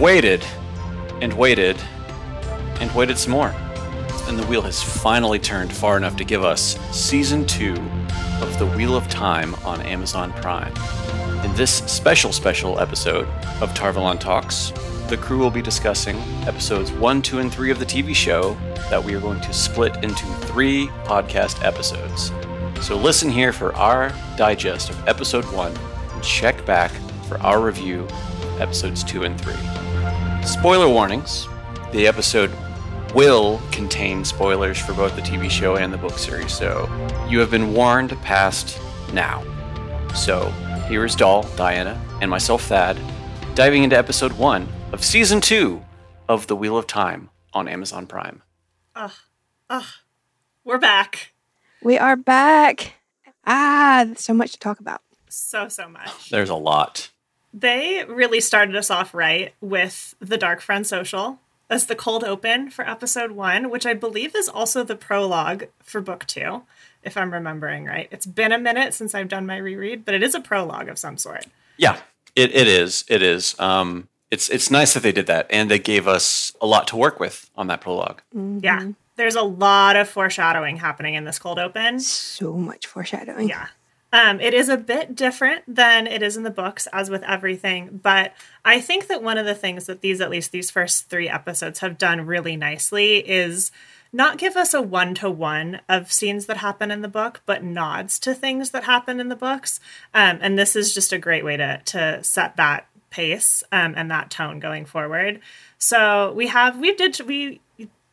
Waited and waited and waited some more. And the wheel has finally turned far enough to give us season two of The Wheel of Time on Amazon Prime. In this special, special episode of TarValon Talks, the crew will be discussing episodes one, two, and three of the TV show that we are going to split into three podcast episodes. So listen here for our digest of episode one and check back for our review of episodes two and three. Spoiler warnings the episode will contain spoilers for both the TV show and the book series, so you have been warned past now. So here is Doll, Diana, and myself, Thad, diving into episode one of season two of The Wheel of Time on Amazon Prime. Ugh. Ugh. We're back. We are back. Ah, so much to talk about. So, so much. There's a lot. They really started us off right with the Darkfriend Social as the cold open for episode one, which I believe is also the prologue for book two, if I'm remembering right. It's been a minute since I've done my reread, but it is a prologue of some sort. Yeah, it, it is. It is. Um, it's it's nice that they did that, and they gave us a lot to work with on that prologue. Yeah. There's a lot of foreshadowing happening in this cold open. So much foreshadowing. Yeah. Um, it is a bit different than it is in the books, as with everything. But I think that one of the things that these, at least these first three episodes, have done really nicely is not give us a one to one of scenes that happen in the book, but nods to things that happen in the books. Um, and this is just a great way to to set that pace um, and that tone going forward. So we have we did we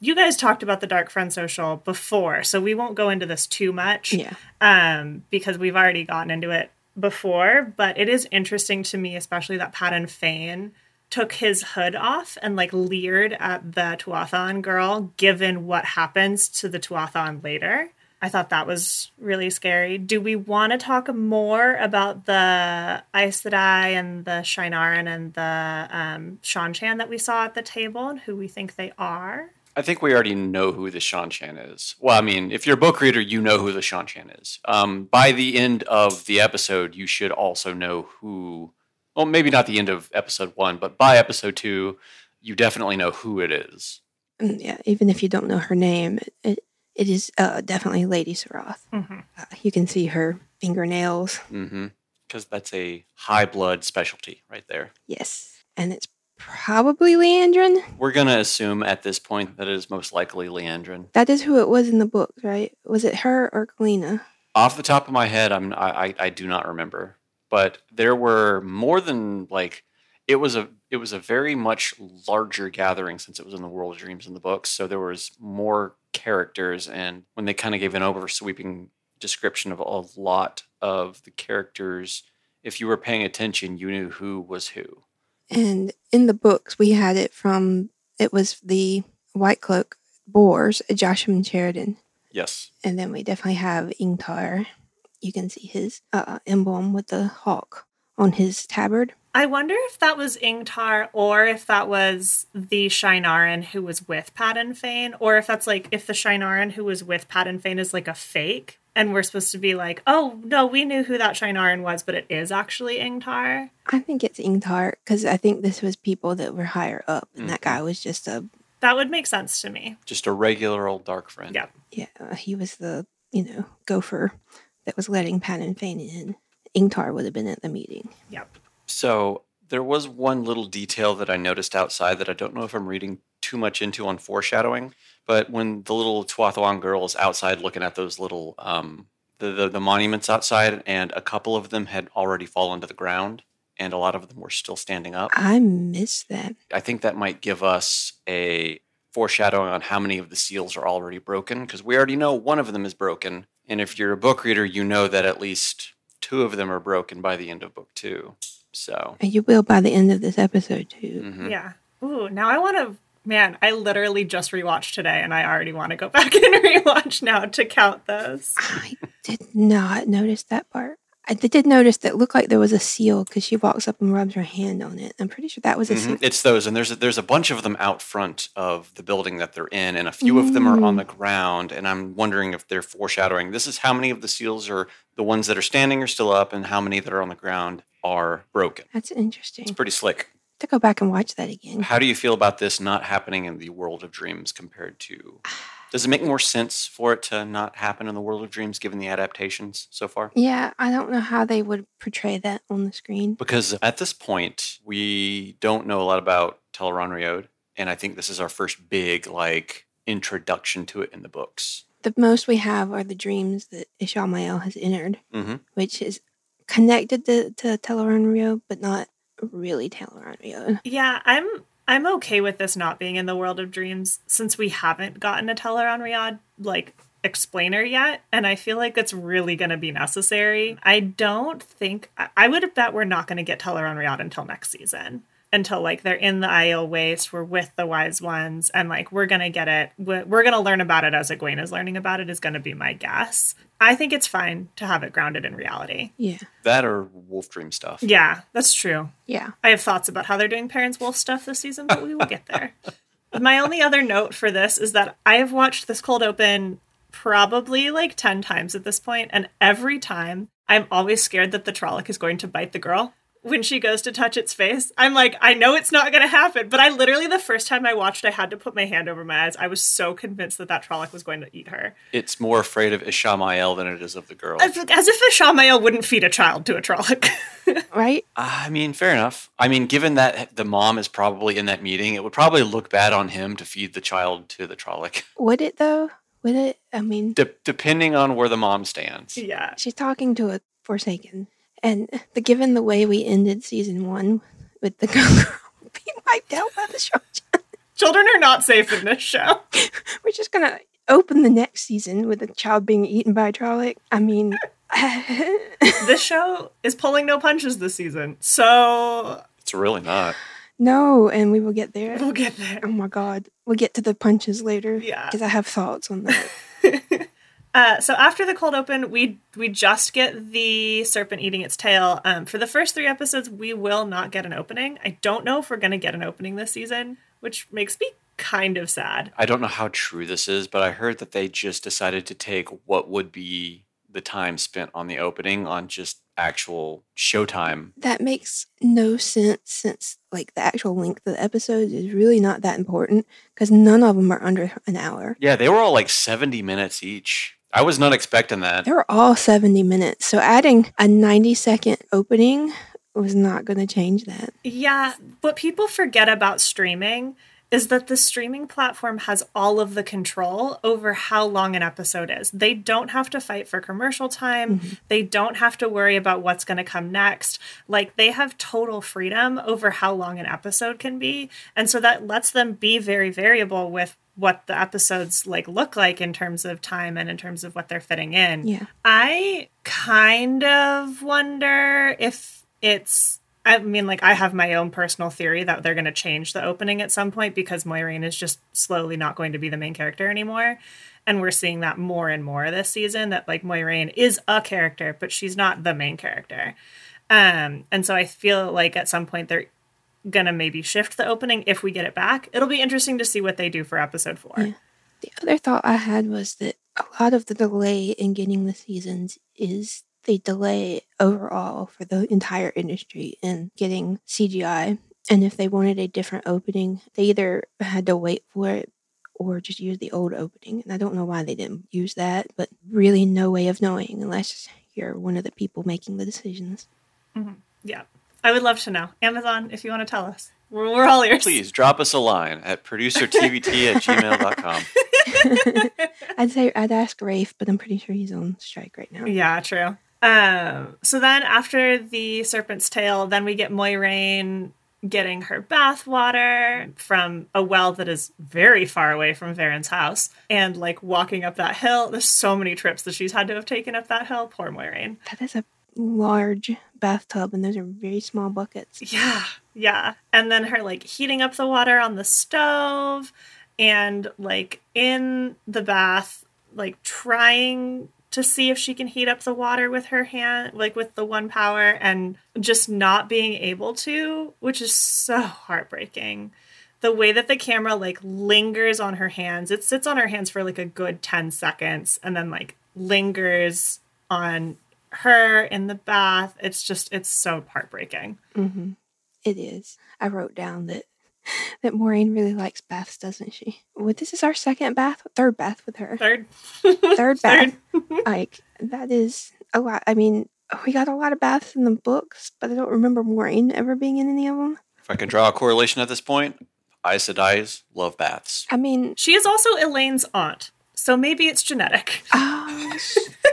you guys talked about the Darkfriend Social before, so we won't go into this too much Yeah. um, because we've already gotten into it before. But it is interesting to me, especially that Padan Fain took his hood off and like leered at the Tuatha'an girl, given what happens to the Tuatha'an later. I thought that was really scary. Do we want to talk more about the Aes Sedai and the Shienaran and the um, Seanchan that we saw at the table and who we think they are? I think we already know who the Seanchan is. Well, I mean, if you're a book reader, you know who the Seanchan is. Um, by the end of the episode, you should also know who. Well, maybe not the end of episode one, but by episode two, you definitely know who it is. Mm, Yeah. Even if you don't know her name, it, it, it is uh, definitely Lady Suroth. Mhm. Uh, you can see her fingernails. Mm-hmm. Because that's a high blood specialty right there. Yes. And it's probably Liandrin. We're gonna assume at this point that it is most likely Liandrin. That is who it was in the book, right? Was it her or Kalina? Off the top of my head, I'm I, I, I do not remember, but there were more than like it was a it was a very much larger gathering since it was in the World of Dreams in the books. So there was more characters, and when they kind of gave an oversweeping description of a lot of the characters, if you were paying attention, you knew who was who. And in the books, we had it from, it was the White Cloak Bors, Jaichim Carridin. Yes. And then we definitely have Ingtar. You can see his uh, emblem with the hawk on his tabard. I wonder if that was Ingtar or if that was the Shienaran who was with Padan Fain, or if that's like if the Shienaran who was with Padan Fain is like a fake, and we're supposed to be like, oh no, we knew who that Shienaran was, but it is actually Ingtar. I think it's Ingtar because I think this was people that were higher up, and that mm-hmm. guy was just a That would make sense to me. Just a regular old dark friend. Yeah. yeah. He was the you know gopher that was letting Padan Fain in. Ingtar would have been at the meeting. Yep. So there was one little detail that I noticed outside that I don't know if I'm reading too much into on foreshadowing, but when the little Tuatha'an girl is outside looking at those little um, the, the the monuments outside, and a couple of them had already fallen to the ground, and a lot of them were still standing up. I miss that. I think that might give us a foreshadowing on how many of the seals are already broken because we already know one of them is broken, and if you're a book reader, you know that at least two of them are broken by the end of book two. So. And you will by the end of this episode too. mhm. Yeah. Ooh, now I want to. Man, I literally just rewatched today, and I already want to go back and rewatch now to count those. I did not notice that part. I did notice that it looked like there was a seal because she walks up and rubs her hand on it. I'm pretty sure that was a seal. Mhm. It's those, and there's a, there's a bunch of them out front of the building that they're in, and a few of them are on Mm. the ground. And I'm wondering if they're foreshadowing. This is how many of the seals are the ones that are standing are still up, and how many that are on the ground are broken. That's interesting. It's pretty slick. To go back and watch that again. How do you feel about this not happening in the world of dreams compared to? Does it make more sense for it to not happen in the world of dreams given the adaptations so far? Yeah, I don't know how they would portray that on the screen. Because at this point, we don't know a lot about Tel'aran'rhiod, and I think this is our first big like introduction to it in the books. The most we have are the dreams that Ishamael has entered, hmm which is connected to, to Tel'aran'rhiod, but not really Tel'aran'rhiod. Yeah, I'm I'm okay with this not being in the world of dreams since we haven't gotten a Tel'aran'rhiod like explainer yet, and I feel like it's really going to be necessary. I don't think I- would bet we're not going to get Tel'aran'rhiod until next season. Until like they're in the Aiel Waste, we're with the Wise Ones, and like we're gonna get it. We're we're gonna learn about it as Egwene is learning about it. Is gonna be my guess. I think it's fine to have it grounded in reality. Yeah, That or Wolf Dream stuff. Yeah, that's true. yeah. I have thoughts about how they're doing Perrin's Wolf stuff this season, but we will get there. My only other note for this is that I have watched this cold open probably like 10 times at this point, and every time I'm always scared that the Trolloc is going to bite the girl. When she goes to touch its face, I'm like, I know it's not going to happen. But I literally, the first time I watched, I had to put my hand over my eyes. I was so convinced that that Trolloc was going to eat her. It's more afraid of Ishamael than it is of the girl. As, as if Ishamael wouldn't feed a child to a Trolloc. Right? I mean, fair enough. I mean, given that the mom is probably in that meeting, it would probably look bad on him to feed the child to the Trolloc, Would it though? Would it? I mean, De- depending on where the mom stands. yeah. she's talking to a Forsaken, and the given the way we ended season one with the girl being wiped out by the shark, Children are not safe in this show. we're just gonna open the next season with a child being eaten by a Trolloc. I mean, this show is pulling no punches this season. So It's really not. no, and we will get there. we'll get there. Oh my god, we'll get to the punches later. Yeah. because I have thoughts on that. Uh, so after the cold open, we we just get the serpent eating its tail. Um, for the first three episodes, we will not get an opening. I don't know if we're going to get an opening this season, which makes me kind of sad. I don't know how true this is, but I heard that they just decided to take what would be the time spent on the opening on just actual showtime. that makes no sense since like the actual length of the episodes is really not that important because none of them are under an hour. Yeah, they were all like 70 minutes each. I was not expecting that. They were all 70 minutes. So adding a 90 second opening was not going to change that. Yeah, what people forget about streaming is that the streaming platform has all of the control over how long an episode is. They don't have to fight for commercial time. Mm-hmm. They don't have to worry about what's going to come next. Like they have total freedom over how long an episode can be. And so that lets them be very variable with what the episodes like look like in terms of time and in terms of what they're fitting in. Yeah. I kind of wonder if it's. I mean, like, I have my own personal theory that they're going to change the opening at some point because Moiraine is just slowly not going to be the main character anymore. And we're seeing that more and more this season that, like, Moiraine is a character, but she's not the main character. Um, and so I feel like at some point they're going to maybe shift the opening if we get it back. It'll be interesting to see what they do for episode four. Yeah. The other thought I had was that a lot of the delay in getting the seasons is the delay overall for the entire industry in getting CGI. And if they wanted a different opening, they either had to wait for it or just use the old opening. And I don't know why they didn't use that, but really no way of knowing unless you're one of the people making the decisions. Mm-hmm. Yeah. I would love to know. Amazon, if you want to tell us, we're, we're all ears. Please drop us a line at producertvt at gmail.com. I'd say I'd ask Rafe, but I'm pretty sure he's on strike right now. Yeah, true. Um, so then after the serpent's tail, then we get Moiraine getting her bath water from a well that is very far away from Verin's house and like walking up that hill. There's so many trips that she's had to have taken up that hill. Poor Moiraine. That is a large bathtub, and those are very small buckets. Yeah, yeah. And then her like heating up the water on the stove and like in the bath, like trying to see if she can heat up the water with her hand, like with the one power, and just not being able to, which is so heartbreaking. The way that the camera like lingers on her hands, it sits on her hands for like a good 10 seconds and then like lingers on her in the bath. It's just, it's so heartbreaking. hmm It is. I wrote down that that Moiraine really likes baths, doesn't she? Well, this is our second bath, third bath with her. Third. Third bath. like that is a lot. I mean, we got a lot of baths in the books, but I don't remember Moiraine ever being in any of them. If I can draw a correlation at this point, Aes Sedai's love baths. I mean, She is also Elayne's aunt, so maybe it's genetic. oh,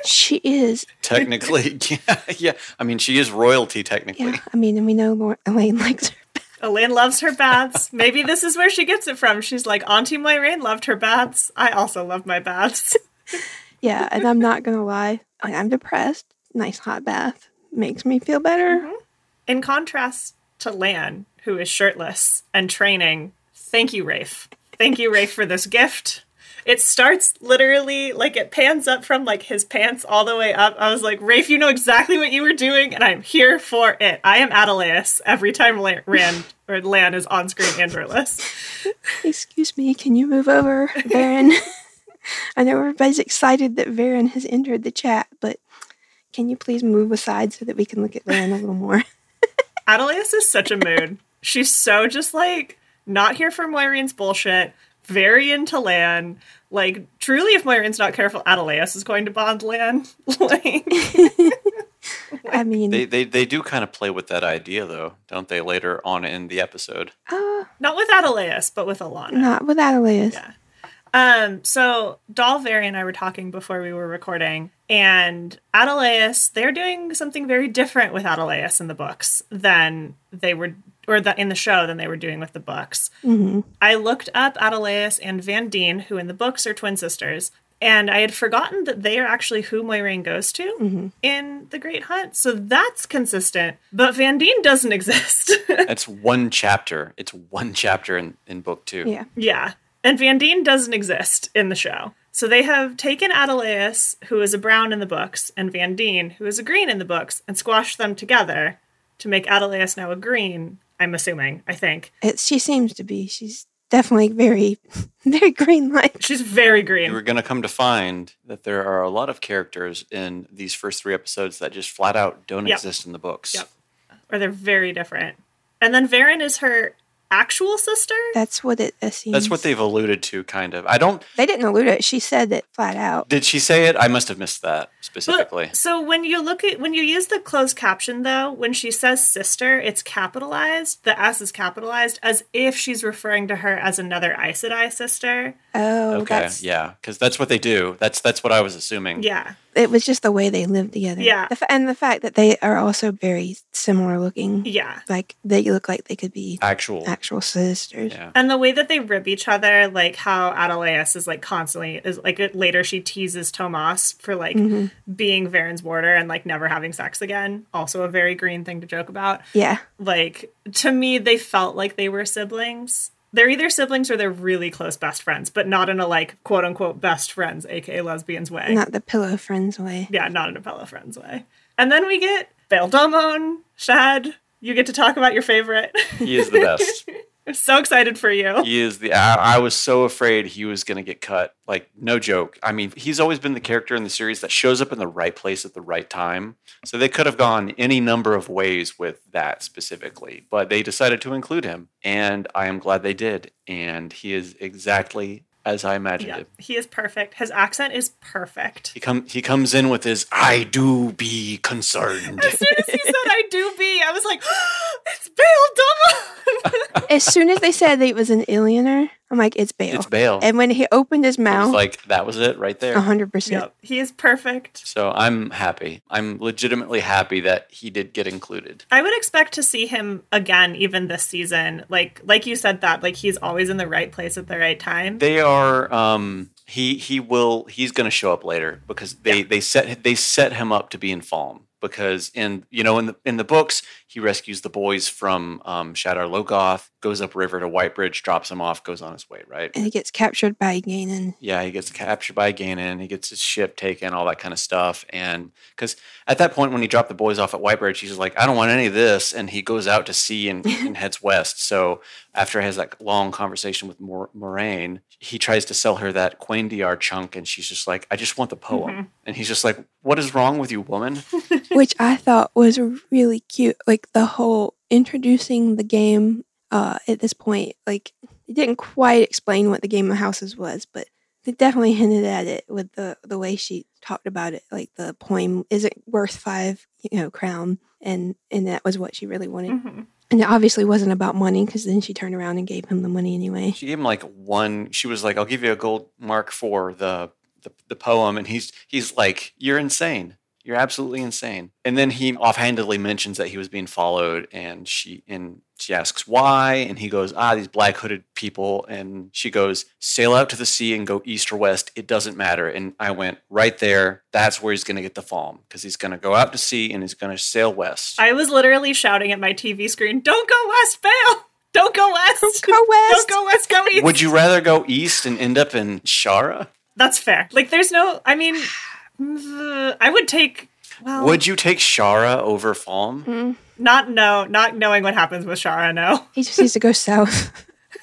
she is. Technically, yeah, yeah. I mean, she is royalty technically. Yeah, I mean, and we know Elayne likes her. Elayne loves her baths. Maybe this is where she gets it from. She's like, Auntie Moiraine loved her baths. I also love my baths. Yeah, and I'm not gonna lie, like, I'm depressed. Nice hot bath makes me feel better. Mm-hmm. In contrast to Lan, who is shirtless and training, thank you, Rafe. Thank you, Rafe, for this gift. It starts literally like it pans up from like his pants all the way up. I was like, Rafe, you know exactly what you were doing, and I'm here for it. I am Adeleas every time Rand or Lan is on screen and shirtless. Excuse me, can you move over, Verin? I know everybody's excited that Verin has entered the chat, but can you please move aside so that we can look at Lan a little more? Adeleas is such a mood. She's so just like not here for Moiraine's bullshit, very into Lan. Like, truly, if Moiraine's not careful, Adeleas is going to bond Lan. like, I mean, They, they they do kind of play with that idea though, don't they? Later on in the episode. uh, not with Adeleas, but with Alanna. not with Adeleas. Yeah. Um, so Dalvary and I were talking before we were recording, and Adeleas, they're doing something very different with Adeleas in the books than they were, or the, in the show than they were doing with the books. hmm I looked up Adeleas and Vandene, who in the books are twin sisters, and I had forgotten that they are actually who Moiraine goes to hmm in The Great Hunt. So that's consistent. But Vandene doesn't exist. That's one chapter. It's one chapter in, in book two. Yeah. yeah. And Vandene doesn't exist in the show. So they have taken Adeleas, who is a brown in the books, and Vandene, who is a green in the books, and squashed them together to make Adeleas now a green, I'm assuming, I think. It, she seems to be. She's definitely very, very green like. She's very green. You were going to come to find that there are a lot of characters in these first three episodes that just flat out don't Yep. exist in the books. Yep. or they're very different. And then Verin is her actual sister. That's what it seems. That's what they've alluded to, kind of. I don't. They didn't allude it. She said it flat out. Did she say it? I must have missed that But- specifically. so when you look at when you use the closed caption though, when she says sister, it's capitalized. The S is capitalized as if she's referring to her as another Aes Sedai sister. Oh, okay, that's yeah, because that's what they do. That's that's what I was assuming. Yeah. It. Was just the way they lived together. Yeah. The f- and the fact that they are also very similar looking. Yeah. Like they look like they could be Actual. actual sisters. Yeah. And the way that they rib each other, like how Adeleas is like constantly is like later she teases Tomas for like Mhm. being Verin's warder and like never having sex again. Also a very green thing to joke about. Yeah. like to me they felt like they were siblings they're either siblings or they're really close best friends but not in a like quote unquote best friends aka lesbians way Not the pillow friends way. yeah not in a pillow friends way and then we get Bayle Domon, Thad. You get to talk about your favorite. He is the best. I'm so excited for you. he is the. I, I was so afraid he was going to get cut. Like no joke. I mean, he's always been the character in the series that shows up in the right place at the right time. So they could have gone any number of ways with that specifically, but they decided to include him, and I am glad they did. And he is exactly as I imagined Yeah, him. he is perfect. His accent is perfect. He come he comes in with his "I do be concerned." As soon as he "I do be," I was like, "It's Bayle Domon." as soon as they said that it was an Illianer, I'm like, it's Bayle. it's Bayle. and when he opened his It was mouth, like that was it right there. a hundred percent. yep, he is perfect. So I'm happy. I'm legitimately happy that he did get included. I would expect to see him again, even this season. Like, like you said that, like he's always in the right place at the right time. They are um he he will he's going to show up later because they Yeah. they set they set him up to be in Falme because in you know in the in the books he rescues the boys from um Shadar Logoth, goes upriver to Whitebridge, drops them off, goes on his way, right? And he gets captured by Ganon. Yeah, he gets captured by Ganon. He gets his ship taken, all that kind of stuff. And because at that point, when he dropped the boys off at Whitebridge, he's like, I don't want any of this. And he goes out to sea and, and heads west. So after he has that long conversation with Mor- Moiraine, he tries to sell her that cuendillar chunk. And she's just like, I just want the poem. And he's just like, What is wrong with you, woman? which I thought was really cute. Like the whole introducing the game uh, at this point. Like, it didn't quite explain what the game of houses was, but they definitely hinted at it with the the way she talked about it. Like the poem isn't worth five, you know, crown, and and that was what she really wanted. Mhm. And it obviously wasn't about money because then she turned around and gave him the money anyway. She gave him like one. She was like, "I'll give you a gold mark for the the, the poem," and he's he's like, "You're insane. You're absolutely insane." And then he offhandedly mentions that he was being followed, and she and she asks why, and he goes, "Ah, these black hooded people." And she goes, "Sail out to the sea and go east or west. It doesn't matter." And I went right there. That's where he's going to get the Falme because he's going to go out to sea and he's going to sail west. I was literally shouting at my TV screen, "Don't go west, Bayle! Don't go west! Go west. Don't go west! Go east!" Would you rather go east and end up in Shara? That's fair. Like, there's no. I mean, I would take. Well, Would you take Shara over Falme? Mm, not know, not knowing what happens with Shara. No. he just needs to go south.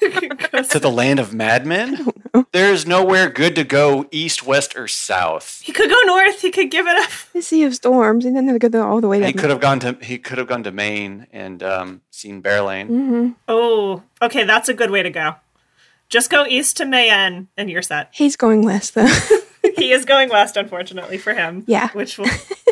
to the land of madmen? There's nowhere good to go east, west, or south. he could go north. He could give it up. the Sea of Storms, and then they go all the way. He could have gone to he could have gone to Mayene and um, seen Berelain. hmm Oh, okay, that's a good way to go. Just go east to Mayene, and you're set. He's going west though. He is going west, unfortunately for him. Yeah. which will,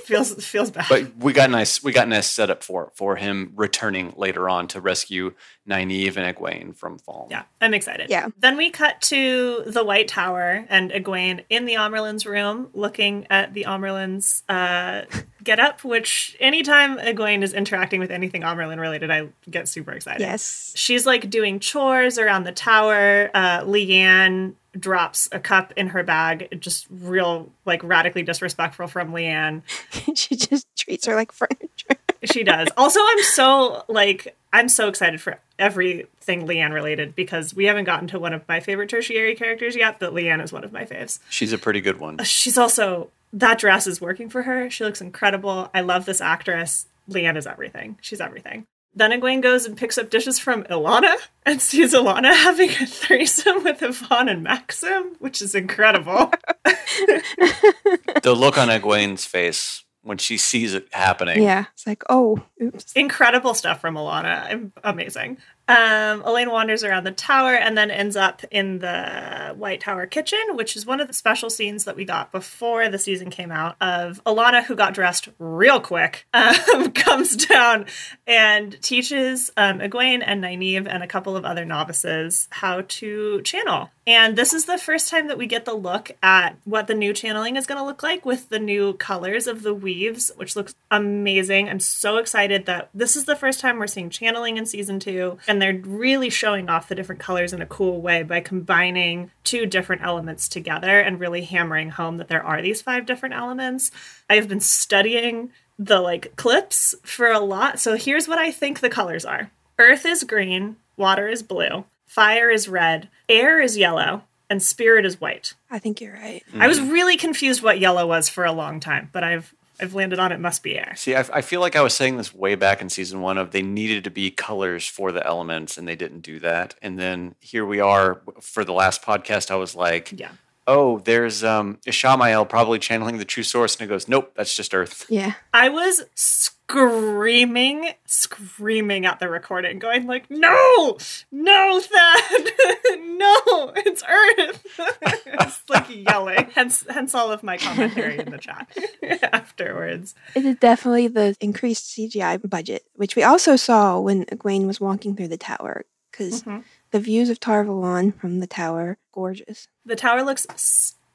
feels feels bad. But we got nice we got nice setup for for him returning later on to rescue Nynaeve and Egwene from Falme. Yeah, I'm excited. Yeah. Then we cut to the White Tower and Egwene in the Amyrlin's room looking at the Amyrlin's uh, get up, which anytime Egwene is interacting with anything Amyrlin related, I get super excited. yes. She's like doing chores around the tower. Uh, Leane drops a cup in her bag, just real, like radically disrespectful from Leane. she just treats her like furniture. She does. Also, I'm so like I'm so excited for everything Leane related because we haven't gotten to one of my favorite tertiary characters yet, but Leane is one of my faves. She's a pretty good one. Uh, she's also that dress is working for her. She looks incredible. I love this actress. Leane is everything. She's everything. Then Egwene goes and picks up dishes from Alanna and sees Alanna having a threesome with Ihvon and Maksim, which is incredible. the look on Egwene's face when she sees it happening. Yeah. It's like, oh, oops. incredible stuff from Alanna. Am- Amazing. Um, Elaine wanders around the tower and then ends up in the White Tower kitchen, which is one of the special scenes that we got before the season came out of Alanna, who got dressed real quick, um, comes down and teaches um, Egwene and Nynaeve and a couple of other novices how to channel. And this is the first time that we get the look at what the new channeling is going to look like with the new colors of the weaves, which looks amazing. I'm so excited that this is the first time we're seeing channeling in season two, and they're really showing off the different colors in a cool way by combining two different elements together and really hammering home that there are these five different elements. I have been studying the like clips for a lot. So here's what I think the colors are. Earth is green, water is blue, fire is red, air is yellow, and spirit is white. I think you're right. Mm-hmm. I was really confused what yellow was for a long time, but I've I've landed on it must be air. See, I, I feel like I was saying this way back in season one of they needed to be colors for the elements and they didn't do that. And then here we are for the last podcast. I was like, Yeah. oh, there's um, Ishamael probably channeling the true source. And it goes, nope, that's just Earth. Yeah. I was screaming, screaming at the recording, going like, "No, no, Thad, no, it's Earth!" it's like yelling. Hence, hence all of my commentary in the chat afterwards. It is definitely the increased CGI budget, which we also saw when Egwene was walking through the tower, because Mhm. the views of Tar Valon from the tower, gorgeous. The tower looks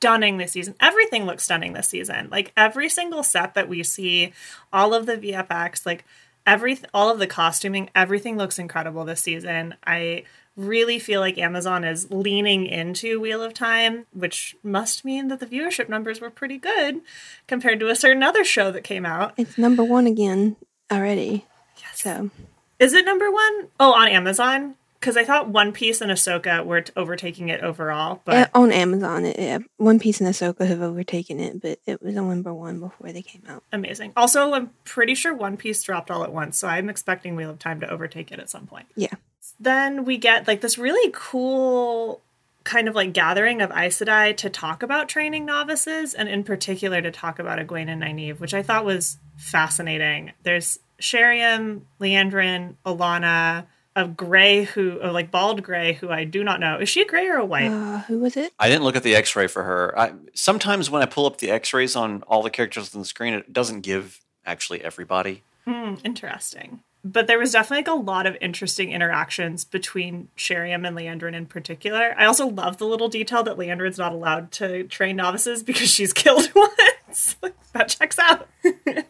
stunning this season. Everything looks stunning this season. Like every single set that we see, all of the VFX, like every all of the costuming, everything looks incredible this season. I really feel like Amazon is leaning into Wheel of Time, which must mean that the viewership numbers were pretty good compared to a certain other show that came out. It's number one again already. Yes. So Is it number one? Oh, on Amazon? Because I thought One Piece and Ahsoka were overtaking it overall, but uh, on Amazon, it, yeah, One Piece and Ahsoka have overtaken it, but it was on number one before they came out. Amazing. Also, I'm pretty sure One Piece dropped all at once, so I'm expecting Wheel of Time to overtake it at some point. Yeah. Then we get like this really cool kind of like gathering of Aes Sedai to talk about training novices, and in particular to talk about Egwene and Nynaeve, which I thought was fascinating. There's Sheriam, Liandrin, Alanna, a gray who, or like bald gray who I do not know. Is she a gray or a white? Uh, who was it? I didn't look at the X-ray for her. I, sometimes when I pull up the X-rays on all the characters on the screen, it doesn't give actually everybody. Hmm, interesting. But there was definitely like a lot of interesting interactions between Sheriam and Liandrin in particular. I also love the little detail that Liandrin's not allowed to train novices because she's killed once. That checks out.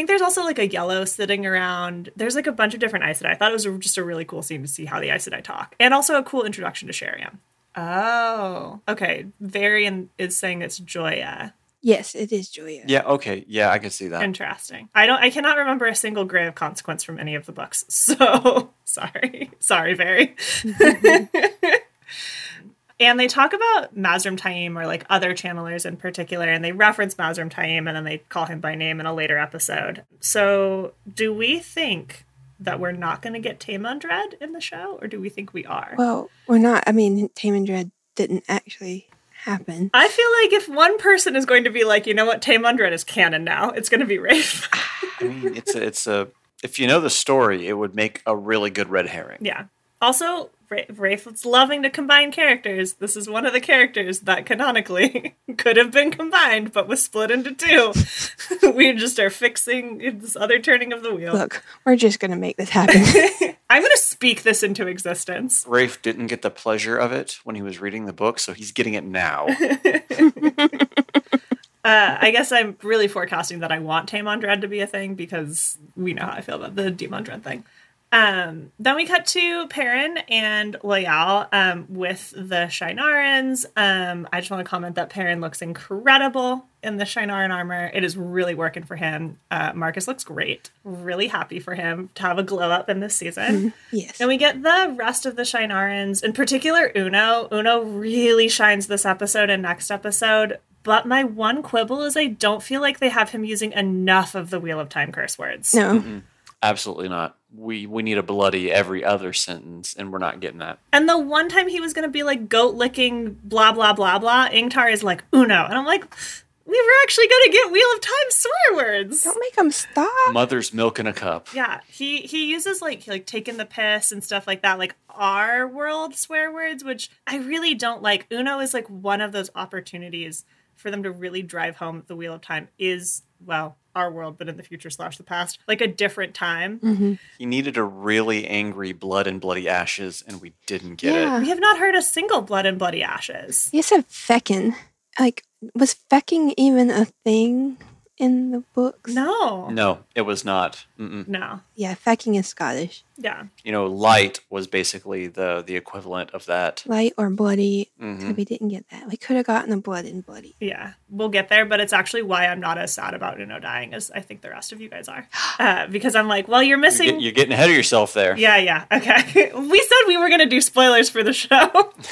I think there's also like a yellow sitting around. There's like a bunch of different Aes Sedai. I thought it was just a really cool scene to see how the Aes Sedai talk. And also a cool introduction to Sheriam. Oh, okay. Varian is saying it's Joiya. Yes, it is Joiya. Yeah. Okay. Yeah, I can see that. Interesting. I don't. I cannot remember a single gray of consequence from any of the books. So sorry, sorry, very. and they talk about Mazrim Taim or like other channelers in particular, and they reference Mazrim Taim, and then they call him by name in a later episode. So, do we think that we're not going to get Taimandred in the show, or do we think we are? Well, we're not. I mean, Taimandred didn't actually happen. I feel like if one person is going to be like, you know what, Taimandred is canon now, it's going to be Rafe. I mean, it's a, it's a. If you know the story, it would make a really good red herring. Yeah. Also, Ra- Rafe was loving to combine characters. This is one of the characters that canonically could have been combined, but was split into two. we just are fixing this other turning of the wheel. Look, we're just gonna make this happen. I'm going to speak this into existence. Rafe didn't get the pleasure of it when he was reading the book, so he's getting it now. Uh, I guess I'm really forecasting that I want Taimandred to be a thing because we know how I feel about the Demandred thing. Um, then we cut to Perrin and Loial um, with the Shienarans. Um, I just want to comment that Perrin looks incredible in the Shienaran armor. It is really working for him. Uh, Marcus looks great. Really happy for him to have a glow up in this season. yes. And we get the rest of the Shienarans, in particular Uno. Uno really shines this episode and next episode. But my one quibble is I don't feel like they have him using enough of the Wheel of Time curse words. No. Absolutely not. We we need a bloody every other sentence, and we're not getting that. And the one time he was going to be like goat licking, blah, blah, blah, blah, Ingtar is like Uno. And I'm like, we were actually going to get Wheel of Time swear words. Don't make them stop. Mother's milk in a cup. Yeah, he he uses like like taking the piss and stuff like that, like our world swear words, which I really don't like. Uno is like one of those opportunities for them to really drive home the wheel of time is well our world, but in the future slash the past, like a different time. Mm-hmm. He needed a really angry blood and bloody ashes, and we didn't get Yeah. it. We have not heard a single blood and bloody ashes. You said feckin'. Like, was fecking even a thing in the books? No, No, it was not. Mm-mm. no, Yeah, fecking is Scottish. yeah, You know, light was basically the the equivalent of that. Light or bloody. Mhm. So we didn't get that. We could have gotten a blood and bloody. yeah. We'll get there, but it's actually why I'm not as sad about Uno dying as I think the rest of you guys are, uh, because I'm like, well, you're You're, missing. get- you're getting ahead of yourself there. Yeah, yeah. Okay. we said we were going to do spoilers for the show.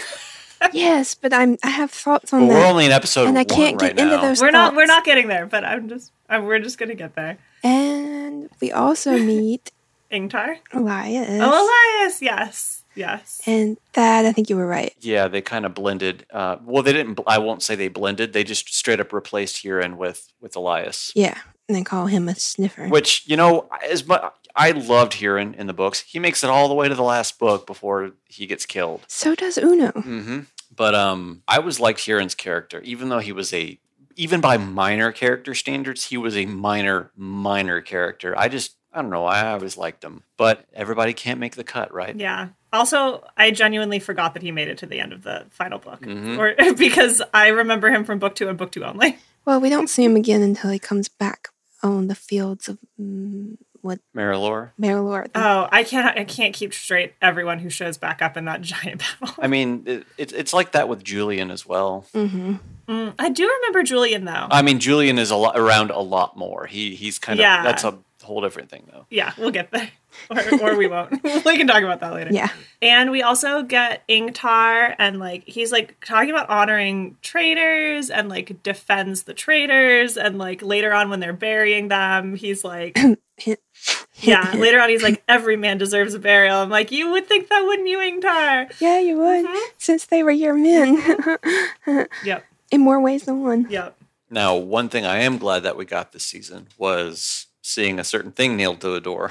yes, but I'm. I have thoughts on that. we're only in episode And I can't right get into now. those- we're not we're not getting there, but I'm just uh, we're just going to get there. and we also meet Ingtar? Elias. Oh, Elias. Yes. Yes. And that, I think you were right. Yeah, they kind of blended. Uh, well, they didn't. bl- I won't say they blended. They just straight up replaced Hurin with with Elias. Yeah. And they call him a sniffer. Which you know, as much I loved Hurin in the books. He makes it all the way to the last book before he gets killed. So does Uno. hmm But um, I was liked Hurin's character, even though he was a even by minor character standards, he was a minor minor character. I just I don't know. why I always liked him, but everybody can't make the cut, right? Yeah. Also, I genuinely forgot that he made it to the end of the final book, Mhm. or because I remember him from book two and book two only. Well, we don't see him again until he comes back on the fields of mm, what Merrilor. Merrilor. Oh, I can't I can't keep straight everyone who shows back up in that giant battle. I mean, it, it, it's like that with Julian as well. hmm Mm, I do remember Julian though. I mean, Julian is a lot around a lot more. He he's kind of Yeah. that's a whole different thing though. yeah, we'll get there, or, or we won't. we can talk about that later. Yeah. And we also get Ingtar, and like he's like talking about honoring traitors and like defends the traitors. And like later on, when they're burying them, he's like, yeah, later on, he's like, every man deserves a burial. I'm like, you would think that, wouldn't you, Ingtar? Yeah, you would. Uh-huh. Since they were your men. Mm-hmm. Yep, In more ways than one. yep. Now, one thing I am glad that we got this season was seeing a certain thing nailed to the door.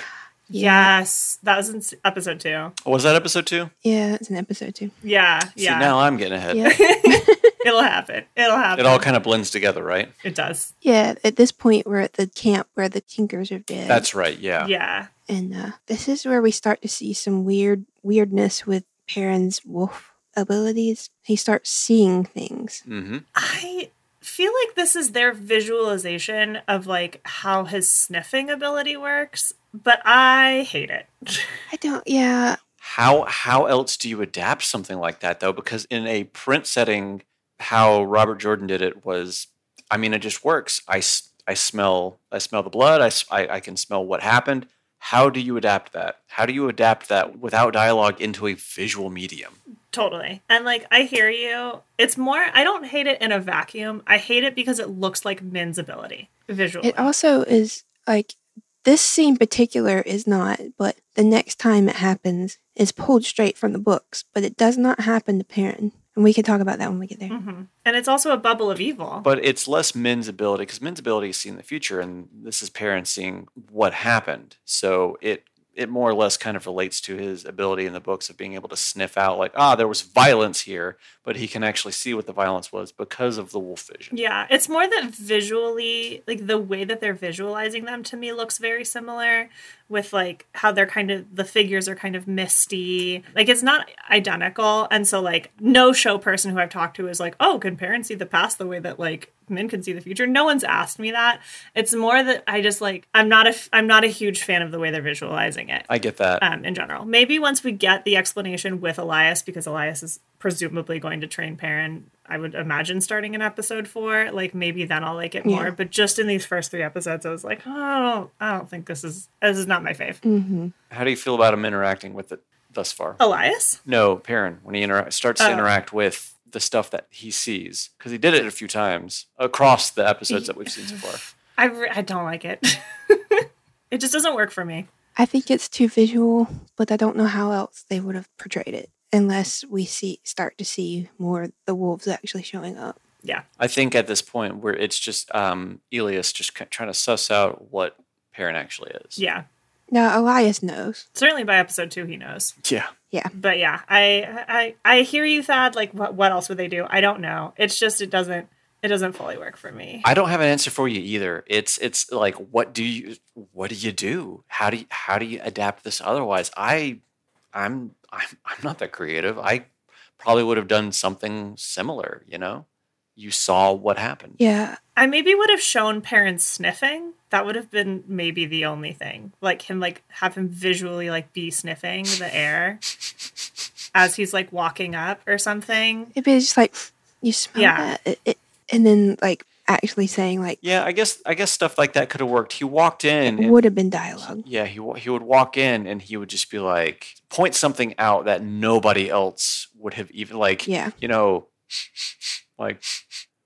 Yes, that was in episode two. Oh, was that episode two? Yeah, it's an episode two. Yeah, See, yeah. now I'm getting ahead. Yeah. It'll happen. It'll happen. It all kind of blends together, right? It does. Yeah, at this point, we're at the camp where the Tinkers are dead. That's right. Yeah. Yeah. and uh, this is where we start to see some weird weirdness with Perrin's wolf abilities. He starts seeing things. hmm I feel like this is their visualization of like how his sniffing ability works, but I hate it. I don't. Yeah, How how else do you adapt something like that though? Because in a print setting, how Robert Jordan did it was, I mean, it just works. I I smell I smell the blood. I I can smell what happened. How do you adapt that? How do you adapt that without dialogue into a visual medium? Totally. And like I hear you. It's more I don't hate it in a vacuum. I hate it because it looks like Min's ability visually. it also is like this scene particular is not, but the next time it happens is pulled straight from the books, but it does not happen to Perrin. And we can talk about that when we get there. hmm And it's also a bubble of evil. But it's less Min's ability because Min's ability is seeing the future, and this is Perrin's seeing what happened. So it it more or less kind of relates to his ability in the books of being able to sniff out like ah there was violence here, but he can actually see what the violence was because of the wolf vision. Yeah, it's more that visually, like the way that they're visualizing them to me looks very similar with like how they're kind of the figures are kind of misty. Like it's not identical. And so like no show person who I've talked to is like, "Oh, can Perrin's see the past the way that like Min can see the future?" No one's asked me that. It's more that I just like I'm not a f- I'm not a huge fan of the way they're visualizing it I get that. um, in general. Maybe once we get the explanation with Elias, because Elias is presumably going to train Perrin, I would imagine starting in episode four. Like maybe then I'll like it more. Yeah. But just in these first three episodes, I was like, oh, I don't, I don't think this is this is not my fave. hmm How do you feel about him interacting with it thus far? Elias, No, Perrin when he intera- starts to Oh. interact with the stuff that he sees because he did it a few times across the episodes that we've seen so far. I re- I don't like it. it just doesn't work for me. I think it's too visual, but I don't know how else they would have portrayed it unless we see start to see more the wolves actually showing up. Yeah, I think at this point where it's just um, Elias just trying to suss out what Perrin actually is. yeah. Now Elias knows. Certainly by episode two, he knows. Yeah. Yeah. But yeah, I I I hear you, Thad. Like, what what else would they do? I don't know. It's just it doesn't it doesn't fully work for me. I don't have an answer for you either. It's it's like what do you what do you do? How do you how do you adapt this otherwise? I I'm I'm I'm not that creative. I probably would have done something similar, you know? You saw what happened. Yeah, I maybe would have shown Perrin's sniffing. That would have been maybe the only thing. Like him like have him visually like be sniffing the air as he's like walking up or something. maybe it's just like you smell Yeah. that, it, it, and then like actually saying like Yeah, I guess I guess stuff like that could have worked. He walked in it would have been dialogue. Yeah, he he would walk in and he would just be like point something out that nobody else would have even like Yeah. you know like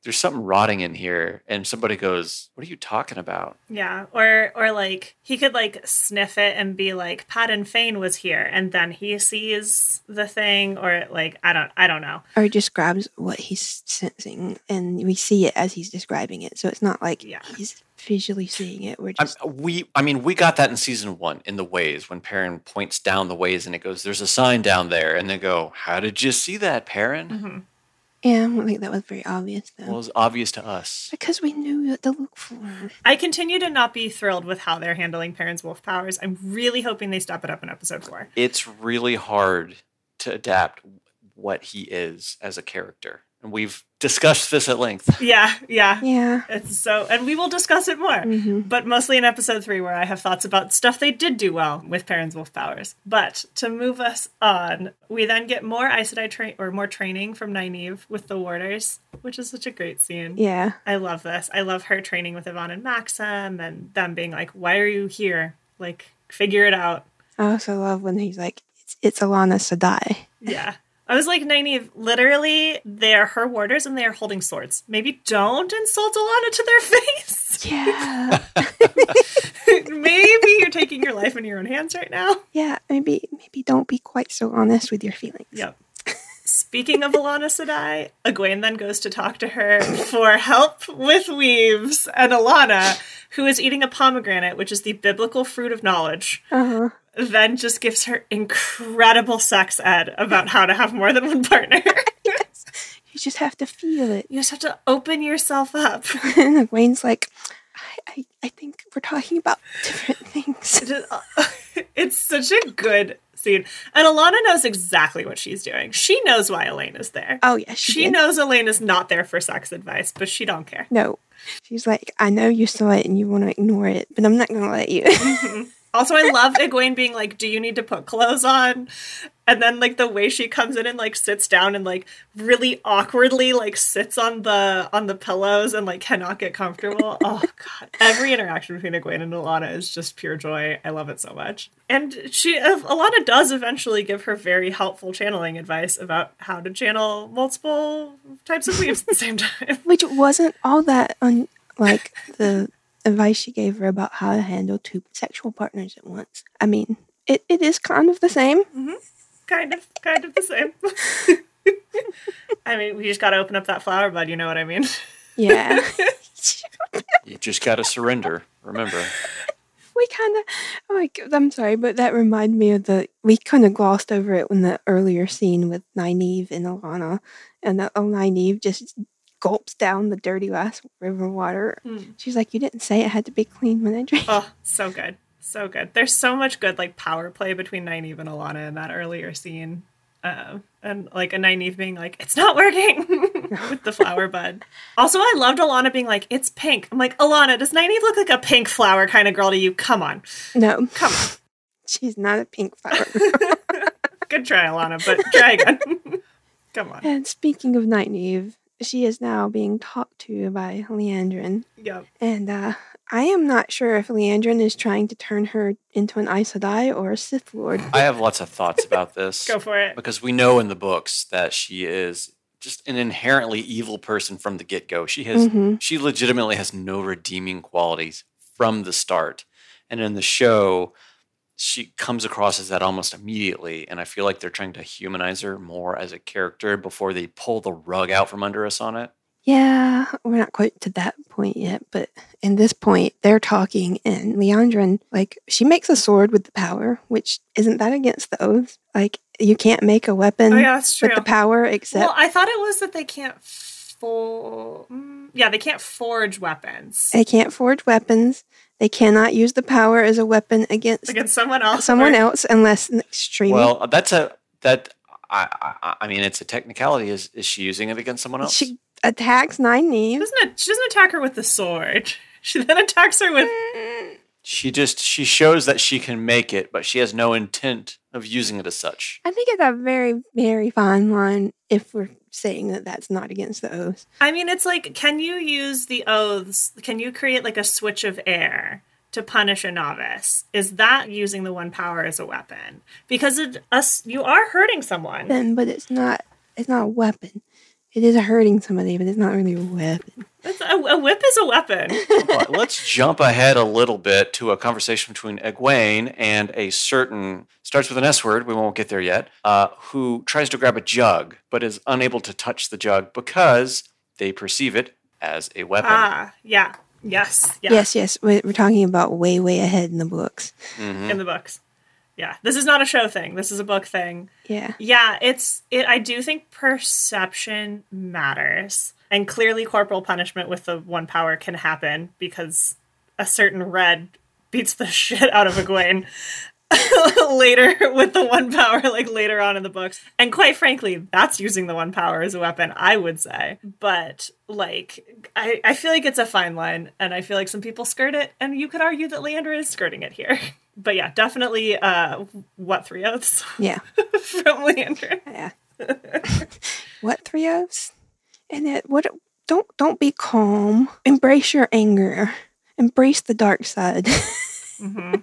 there's something rotting in here and somebody goes what are you talking about Yeah. Or or like he could like sniff it and be like Padan Fain was here and then he sees the thing or like I don't I don't know. Or he describes what he's sensing, and we see it as he's describing it. So it's not like Yeah. he's visually seeing it. We're I'm, just we I mean we got that in season 1 in the ways when Perrin points down the ways and it goes there's a sign down there and they go how did you see that Perrin hmm yeah. I don't think that was very obvious though, well it was obvious to us because we knew what to look for. I continue to not be thrilled with how they're handling Perrin's wolf powers. I'm really hoping they step it up in episode four. it's really hard to adapt what he is as a character and we've discussed this at length Yeah, yeah. Yeah. It's so, and we will discuss it more, hmm but mostly in episode three, where I have thoughts about stuff they did do well with Perrin's wolf powers. But to move us on, we then get more Aes Sedai train or more training from Nynaeve with the warders, which is such a great scene. Yeah. I love this. I love her training with Ihvon and Maksim, and them being like, "Why are you here? Like, figure it out." I also love when he's like, "It's it's Alanna Sedai." Yeah. I was like, Nynaeve, literally, they are her warders and they are holding swords. Maybe don't insult Alanna to their face. Yeah. Maybe you're taking your life in your own hands right now. yeah. Maybe maybe don't be quite so honest with your feelings. Yep. Speaking of Alanna Sedai, Egwene then goes to talk to her for help with weaves, and Alanna, who is eating a pomegranate, which is the biblical fruit of knowledge, Uh-huh. Then just gives her incredible sex ed about how to have more than one partner. You just have to feel it. you just have to open yourself up. Wayne's like, I, I, I think we're talking about different things. it's such a good scene. And Alanna knows exactly what she's doing. She knows why Elaine is there. Oh yeah, she, She knows Elaine is not there for sex advice, but she don't care. No, she's like, I know you saw it and you want to ignore it, but I'm not gonna let you. Mm-hmm. Also, I love Egwene being like, "Do you need to put clothes on?" And then like the way she comes in and like sits down and like really awkwardly like sits on the on the pillows and like cannot get comfortable. oh god, every interaction between Egwene and Alanna is just pure joy. I love it so much. And she uh, Alanna does eventually give her very helpful channeling advice about how to channel multiple types of weaves at the same time. Which wasn't all that un- like the advice she gave her about how to handle two sexual partners at once. I mean, it, it is kind of the same. Mm-hmm. kind of kind of the same. I mean, we just got to open up that flower bud. You know what I mean? Yeah. You just got to surrender. Remember. we kind of oh, like i'm sorry but that reminded me of the we kind of glossed over it when the earlier scene with Nynaeve and Alanna and the, oh, Nynaeve just gulps down the dirty last river water she's like you didn't say it had to be clean when i drink Oh, so good. So good. There's so much good like power play between Nynaeve and Alanna in that earlier scene. Uh, and like a Nynaeve being like, it's not working with the flower bud. Also, I loved Alanna being like, it's pink. I'm like, Alanna, does Nynaeve look like a pink flower kind of girl to you? Come on. no Come on. she's not a pink flower Good try, Alanna, but try again. Come on. and speaking of Nynaeve, she is now being talked to by Liandrin Yep. and uh I am not sure if Liandrin is trying to turn her into an Aes Sedai or a Sith Lord. I have lots of thoughts about this. Go for it. because we know in the books that she is just an inherently evil person from the get-go. She has Mhm. she legitimately has no redeeming qualities from the start. And in the show, she comes across as that almost immediately, and I feel like they're trying to humanize her more as a character before they pull the rug out from under us on it. Yeah, we're not quite to that point yet, but in this point, they're talking, and Liandrin, like, she makes a sword with the power, which isn't that against the oath? Like, you can't make a weapon Oh, yeah, with the power except. Well, I thought it was that they can't for mm, yeah, they can't forge weapons they can't forge weapons. They cannot use the power as a weapon against against someone else. someone or- else unless an extreme. Well, that's a that I I, I mean it's a technicality. Is is she using it against someone else? she attacks Nynaeve. She doesn't, she doesn't attack her with the sword. She then attacks her with. Mm. She just she shows that she can make it, but she has no intent of using it as such. I think it's a very, very fine line if we're saying that that's not against the oaths. I mean, it's like, can you use the oaths? Can you create like a switch of air to punish a novice? Is that using the one power as a weapon? Because it, us, you are hurting someone. Then, but it's not. It's not a weapon. It is hurting somebody, but it's not really a weapon. It's a, a whip is a weapon. Let's jump ahead a little bit to a conversation between Egwene and a certain starts with an S word. We won't get there yet. Uh, who tries to grab a jug but is unable to touch the jug because they perceive it as a weapon. ah, yeah, yes, yeah. Yes, yes. We're, we're talking about way, way ahead in the books. Mhm. in the books. Yeah, this is not a show thing. This is a book thing. Yeah. Yeah, it's it. I do think perception matters, and clearly, corporal punishment with the one power can happen because a certain red beats the shit out of Egwene later with the one power, like later on in the books. And quite frankly, that's using the one power as a weapon, I would say. But like, I I feel like it's a fine line, and I feel like some people skirt it, and you could argue that Leandra is skirting it here. But yeah, definitely. Uh, what three oaths Yeah. from Leandra? Yeah. what three oaths? And that what don't don't be calm. Embrace your anger. Embrace the dark side. hmm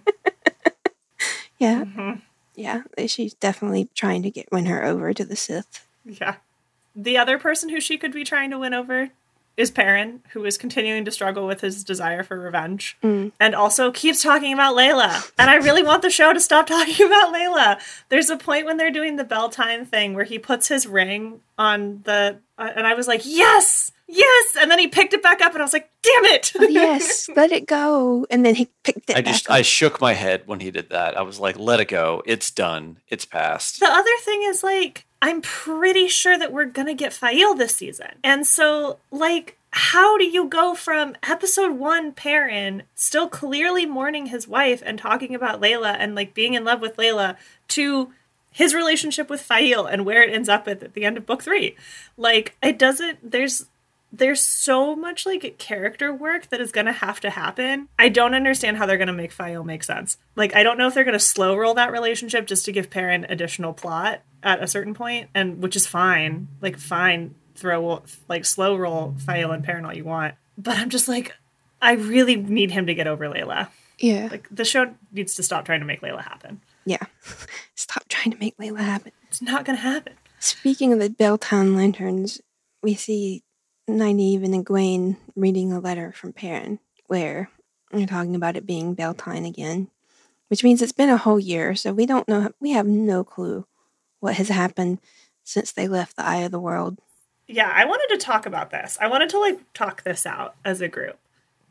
yeah. hmm Yeah. She's definitely trying to get win her over to the Sith. Yeah. The other person who she could be trying to win over is Perrin, who is continuing to struggle with his desire for revenge Mm. and also keeps talking about Layla. And I really want the show to stop talking about Layla. There's a point when they're doing the Beltane thing where he puts his ring on the. Uh, and I was like, yes, yes. And then he picked it back up and I was like, damn it. Oh, yes, let it go. And then he picked it I just back I shook my head when he did that. I was like, "Let it go. It's done. It's past." The other thing is like I'm pretty sure that we're gonna get Faile this season. And so like how do you go from episode one Perrin still clearly mourning his wife and talking about Layla and like being in love with Layla to his relationship with Faile and where it ends up at, at the end of book three? Like it doesn't there's there's so much like character work that is going to have to happen. I don't understand how they're going to make Faile make sense. Like I don't know if they're going to slow roll that relationship just to give Perrin additional plot at a certain point and which is fine. Like fine throw like slow roll Faile and Perrin all you want. But I'm just like I really need him to get over Layla. Yeah, Like the show needs to stop trying to make Layla happen. yeah. Stop trying to make Layla happen. It's not going to happen. Speaking of the Beltane lanterns, we see Nynaeve and Egwene reading a letter from Perrin where they're talking about it being Beltane again, which means it's been a whole year, so we don't know, we have no clue what has happened since they left the Eye of the World. Yeah, I wanted to talk about this. I wanted to like talk this out as a group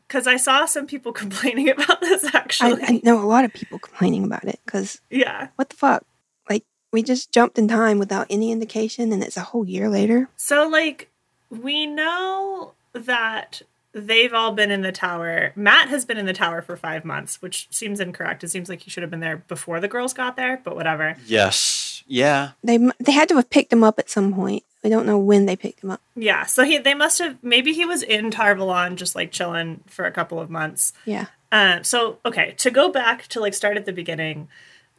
because I saw some people complaining about this I, actually. I know a lot of people complaining about it because yeah. what the fuck? Like, we just jumped in time without any indication, and it's a whole year later. So like we know that they've all been in the tower. Mat has been in the tower for 5 months, which seems incorrect. It seems like he should have been there before the girls got there, but whatever. Yes. Yeah. They they had to have picked him up at some point. We don't know when they picked him up. Yeah, so he they must have maybe he was in Tar Valon just like chilling for a couple of months. Yeah. Um, so okay, to go back to like start at the beginning,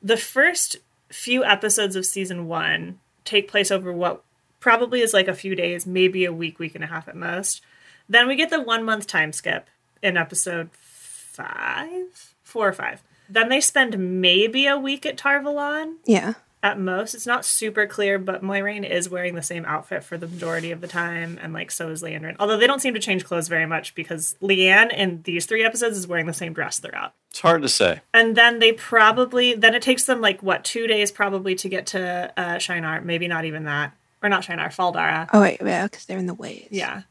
the first few episodes of season one take place over what probably is like a few days, maybe a week, week and a half at most. Then we get the one month time skip in episode five, four or five. Then they spend maybe a week at Tar Valon Yeah. at most. It's not super clear, but Moiraine is wearing the same outfit for the majority of the time, and like so is Liandrin. Although they don't seem to change clothes very much because Leane in these three episodes is wearing the same dress throughout. It's hard to say. And then they probably then it takes them like what two days probably to get to uh, Shienar, maybe not even that, or not Shienar, Faldara. Oh wait, yeah, because they're in the waves. Yeah.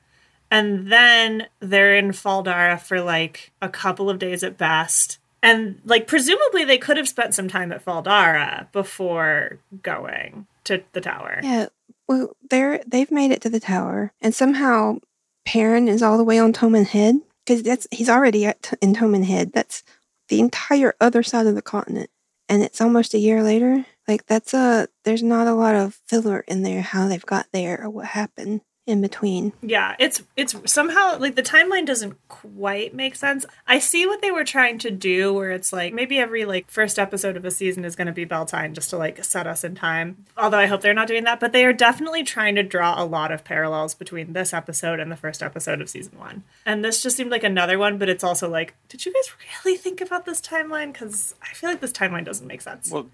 And then they're in Fal Dara for like a couple of days at best. And like presumably they could have spent some time at Fal Dara before going to the tower. Yeah. Well, they're they've made it to the tower, and somehow Perrin is all the way on Toman Head because that's he's already at in Toman Head. That's the entire other side of the continent, and it's almost a year later. Like that's a there's not a lot of filler in there how they've got there or what happened in between. Yeah, it's it's somehow like the timeline doesn't quite make sense. I see what they were trying to do where it's like maybe every like first episode of a season is going to be Beltane just to like set us in time. Although I hope they're not doing that, but they are definitely trying to draw a lot of parallels between this episode and the first episode of season 1. And this just seemed like another one, but it's also like did you guys really think about this timeline cuz I feel like this timeline doesn't make sense. Well,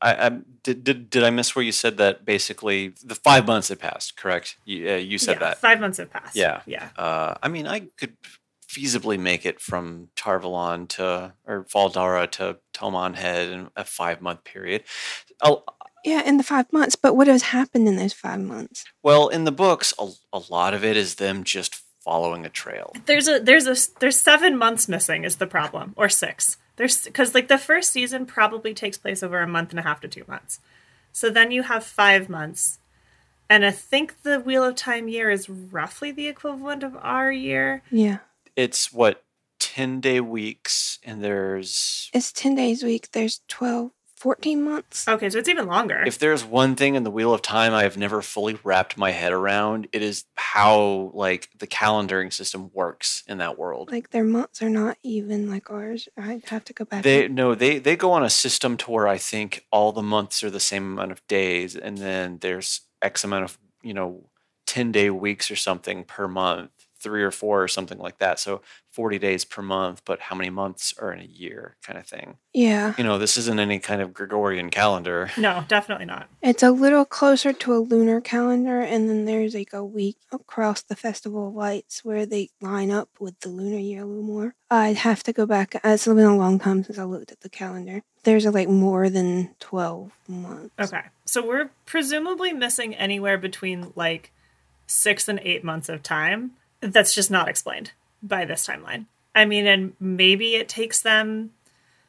I, I did, did. Did I miss where you said that? Basically, the five months had passed. Correct. You, uh, you said yeah, that. 5 months have passed. Yeah. Yeah. Uh, I mean, I could feasibly make it from Tar Valon to or Fal Dara to Toman Head in a five month period. Oh, Yeah, in the five months. But what has happened in those five months? well, in the books, a, a lot of it is them just following a trail. there's a there's a there's seven months missing is the problem or six there's because like the first season probably takes place over a month and a half to two months so then you have five months and i think the wheel of time year is roughly the equivalent of our year Yeah, It's what ten day weeks, and there's it's ten days a week. There's 12, 14 months. okay so it's even longer If there's one thing in the Wheel of Time I have never fully wrapped my head around, it is how like the calendaring system works in that world. Like their months are not even like ours. I have to go back. They and- no, they they go on a system to where I think all the months are the same amount of days, and then there's X amount of you know ten day weeks or something per month three or four or something like that. So 40 days per month, but how many months are in a year kind of thing. Yeah. You know, this isn't any kind of Gregorian calendar. No, definitely not. It's a little closer to a lunar calendar, and then there's like a week across the Festival of Lights where they line up with the lunar year a little more. I'd have to go back. Uh, it's been a long time since I looked at the calendar. There's like more than 12 months. Okay. So we're presumably missing anywhere between like six and eight months of time. That's just not explained by this timeline. I mean, and maybe it takes them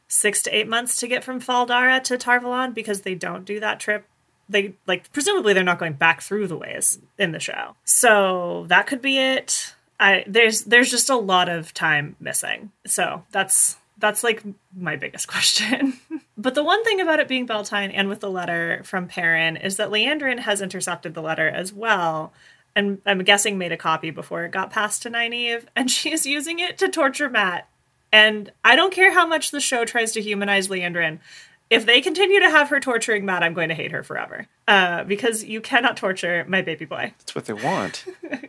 six to eight months to get from Fal Dara to Tar Valon because they don't do that trip. They like presumably they're not going back through the ways in the show. So that could be it. I there's there's just a lot of time missing. So that's that's like my biggest question. but the one thing about it being Beltane and with the letter from Perrin is that Liandrin has intercepted the letter as well. And I'm guessing made a copy before it got passed to Nynaeve, and she's using it to torture Mat. And I don't care how much the show tries to humanize Liandrin. If they continue to have her torturing Mat, I'm going to hate her forever. Uh, because you cannot torture my baby boy. That's what they want.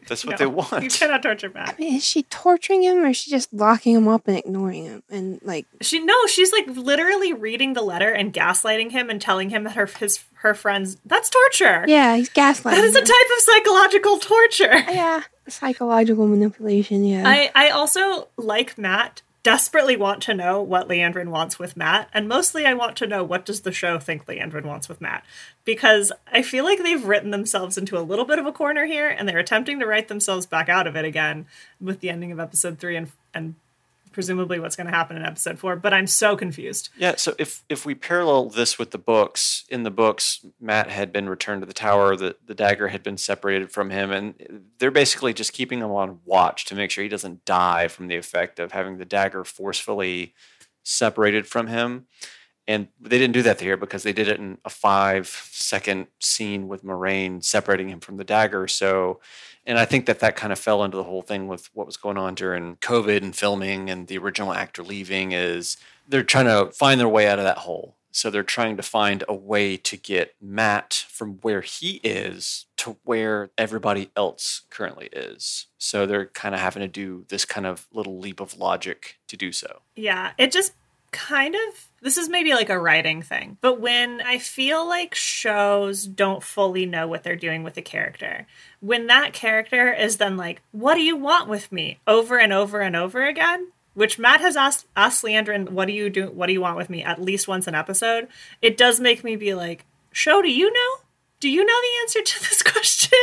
That's what No, they want. You cannot torture Mat. I mean, is she torturing him or is she just locking him up and ignoring him? And like, She no, she's like literally reading the letter and gaslighting him and telling him that her his her friends that's torture. yeah, he's gaslighting. That is a type of psychological torture. yeah, psychological manipulation. Yeah. I I also like Matt desperately want to know what Liandrin wants with Mat, and mostly I want to know what does the show think Liandrin wants with Mat, because I feel like they've written themselves into a little bit of a corner here, and they're attempting to write themselves back out of it again with the ending of episode three and and presumably what's going to happen in episode four. But I'm so confused. Yeah, so if if we parallel this with the books, in the books, Mat had been returned to the tower, the, the dagger had been separated from him, and they're basically just keeping him on watch to make sure he doesn't die from the effect of having the dagger forcefully separated from him. And they didn't do that here because they did it in a five second scene with Moiraine separating him from the dagger. So, and I think that that kind of fell into the whole thing with what was going on during COVID and filming and the original actor leaving is they're trying to find their way out of that hole. So they're trying to find a way to get Mat from where he is to where everybody else currently is. So they're kind of having to do this kind of little leap of logic to do so. Yeah, it just kind of this is maybe like a writing thing, but when I feel like shows don't fully know what they're doing with the character, when that character is then like, "What do you want with me?" over and over and over again, which Mat has asked asked Liandrin, "What do you do? What do you want with me?" at least once an episode. It does make me be like, "Show, do you know? Do you know the answer to this question?"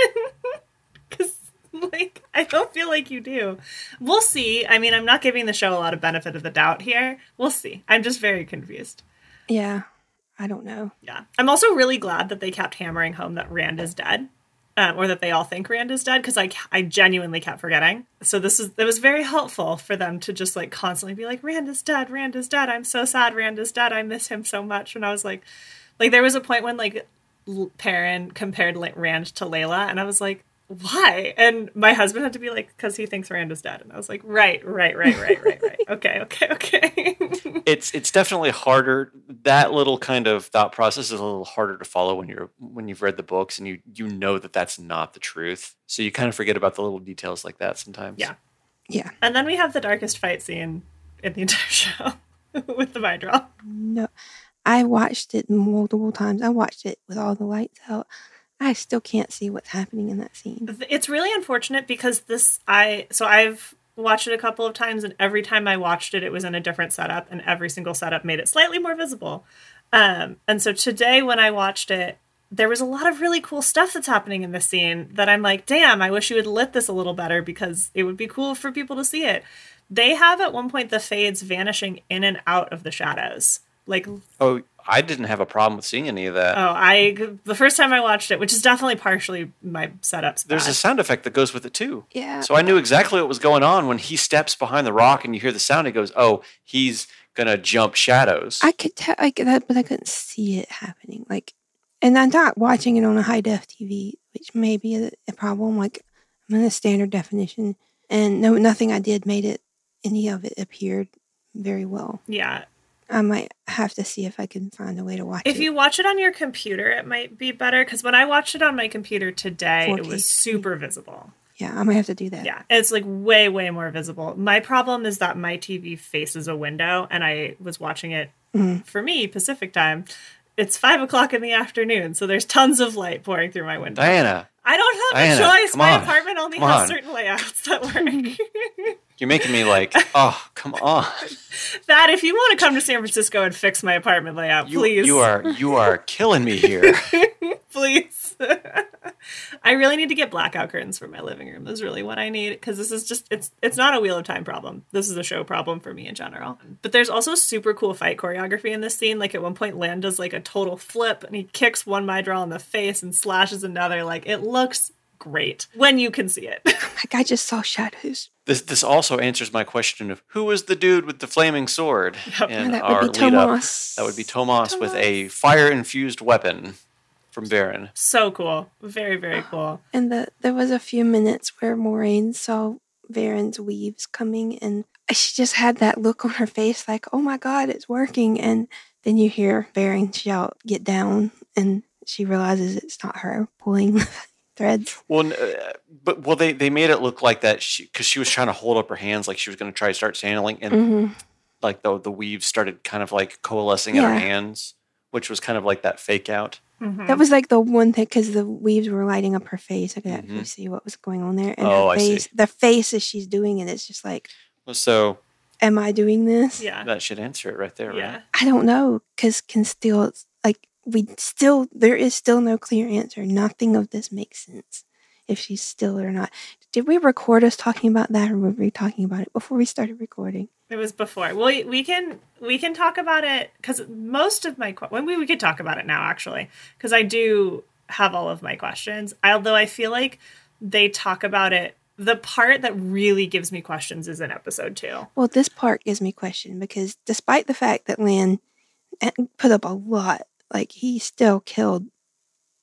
Because like I don't feel like you do. We'll see. I mean, I'm not giving the show a lot of benefit of the doubt here. We'll see. I'm just very confused. yeah. I don't know. Yeah. I'm also really glad that they kept hammering home that Rand is dead. Um, or that they all think Rand is dead because I, I genuinely kept forgetting. So this is it was very helpful for them to just like constantly be like Rand is dead, Rand is dead. I'm so sad Rand is dead. I miss him so much. And I was like, like there was a point when like L- Perrin compared like Rand to Layla, and I was like, why? And my husband had to be like, because he thinks Rand is dead. And I was like, right, right, right, right, right, right. Okay, okay, okay. it's it's definitely harder. That little kind of thought process is a little harder to follow when you're when you've read the books and you you know that that's not the truth. So you kind of forget about the little details like that sometimes. Yeah. Yeah. and then we have the darkest fight scene in the entire show with the Myrddraal. No. I watched it multiple times. I watched it with all the lights out. I still can't see what's happening in that scene. It's really unfortunate because this I so I've watched it a couple of times and every time I watched it it was in a different setup and every single setup made it slightly more visible. Um and so today when I watched it there was a lot of really cool stuff that's happening in this scene that I'm like, damn, I wish you had lit this a little better because it would be cool for people to see it. They have at one point the fades vanishing in and out of the shadows. Like Oh, I didn't have a problem with seeing any of that. Oh, I the first time I watched it, which is definitely partially my setups. There's a sound effect that goes with it too. Yeah. So I knew exactly what was going on when he steps behind the rock and you hear the sound. He goes, "Oh, he's gonna jump shadows." I could tell like that, but I couldn't see it happening. Like, and I'm not watching it on a high def TV, which may be a, a problem. Like, I'm in a standard definition, and no, nothing I did made it. Any of it appeared very well. yeah. I might have to see if I can find a way to watch If it. If you watch it on your computer, it might be better because when I watched it on my computer today, it 4K. was super visible. Yeah, I might have to do that. Yeah, it's like way, way more visible. My problem is that my TV faces a window, and I was watching it Mhm. for me Pacific time. It's five o'clock in the afternoon, so there's tons of light pouring through my window. Diana, I don't have Diana, a choice. My on. apartment only Come has on. certain layouts that work. you're making me like, oh, come on. that if you want to come to San Francisco and fix my apartment layout, You, please. you are you are killing me here. please. I really need to get blackout curtains for my living room. Is really what I need because this is just it's it's not a Wheel of Time problem. This is a show problem for me in general. But there's also super cool fight choreography in this scene. Like at one point, Lan does like a total flip and he kicks one Myrddraal in the face and slashes another. Like it looks great when you can see it. Like I just saw shadows. This this also answers my question of who was the dude with the flaming sword Yep. in that our would be lead up. Tomas. That would be Tomas with a fire infused weapon from Verin. so cool, very very cool. And the there was a few minutes where Moiraine saw Verin's weaves coming, and she just had that look on her face, like, "Oh my God, it's working!" And then you hear Varen shout, "Get down!" And she realizes it's not her pulling threads. Well, uh, but well, they they made it look like that because she was trying to hold up her hands like she was going to try to start channeling, and hmm like the the weaves started kind of like coalescing in her hands, which was kind of like that fake out. Mhm. That was like the one thing because the weaves were lighting up her face. I could actually Mhm. see what was going on there, and Oh, her I see. face, the face as she's doing it, it's just like, well, So "Am I doing this?" Yeah, that should answer it right there, yeah. right? I don't know because can still like we still there is still no clear answer. Nothing of this makes sense if she's still or not. Did we record us talking about that, or were we talking about it before we started recording? It was before. Well, we- we can we can talk about it because most of my when we we could talk about it now actually because I do have all of my questions. Although I feel like they talk about it. The part that really gives me questions is in episode two. Well, this part gives me question because despite the fact that Lan eh, put up a lot, like he still killed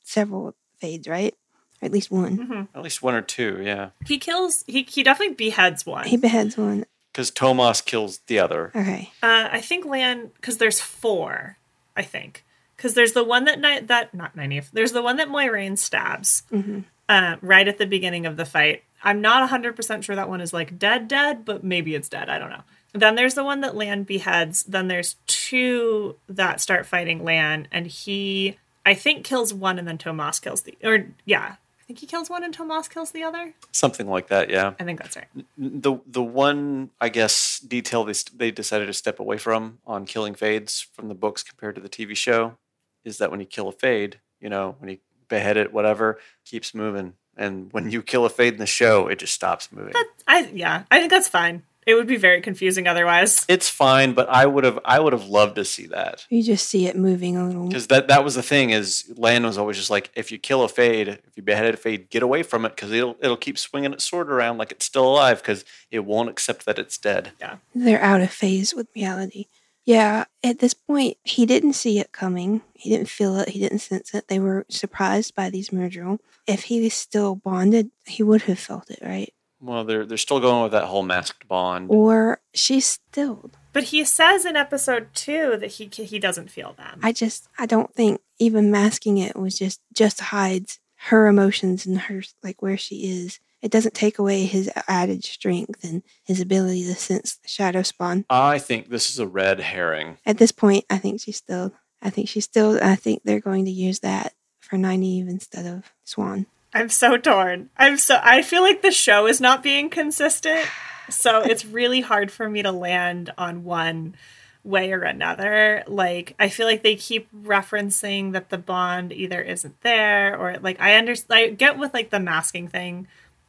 several fades, right? Or at least one. hmm At least one or two, yeah. He kills. He he definitely beheads one. He beheads one. Because Tomas kills the other. Okay. Uh, I think Lan because there's four. I think because there's the one that Ni- that not Nynaeve. There's the one that Moiraine stabs hmm uh, right at the beginning of the fight. I'm not 100% sure that one is like dead, dead, but maybe it's dead. I don't know. Then there's the one that Lan beheads. Then there's two that start fighting Lan, and he, I think, kills one, and then Tomas kills the, or yeah, I think he kills one, and Tomas kills the other. Something like that, yeah. I think that's right. The the one I guess detail they they decided to step away from on killing fades from the books compared to the TV show is that when you kill a fade, you know, when you behead it, whatever, keeps moving, and when you kill a fade in the show, it just stops moving. I yeah, I think that's fine. It would be very confusing otherwise. It's fine, but I would have I would have loved to see that You just see it moving a little. because that that was the thing is Lan was always just like if you kill a fade, if you behead a fade, get away from it because it'll it'll keep swinging its sword around like it's still alive because it won't accept that it's dead. Yeah, they're out of phase with reality. Yeah, at this point, he didn't see it coming. He didn't feel it. He didn't sense it. They were surprised by these Myrddraal. If he was still bonded, he would have felt it, right? Well, they're they're still going with that whole masked bond. Or she's still. But he says in episode two that he he doesn't feel them. I just, I don't think even masking it was just, just hides her emotions and her, like where she is. It doesn't take away his added strength and his ability to sense the shadow spawn. I think this is a red herring. At this point, I think she's still. I think she's still. I think they're going to use that for Nynaeve instead of Siuan. I'm so torn. I'm so I feel like the show is not being consistent. So it's really hard for me to land on one way or another. Like I feel like they keep referencing that the bond either isn't there or like I understand I get with like the masking thing.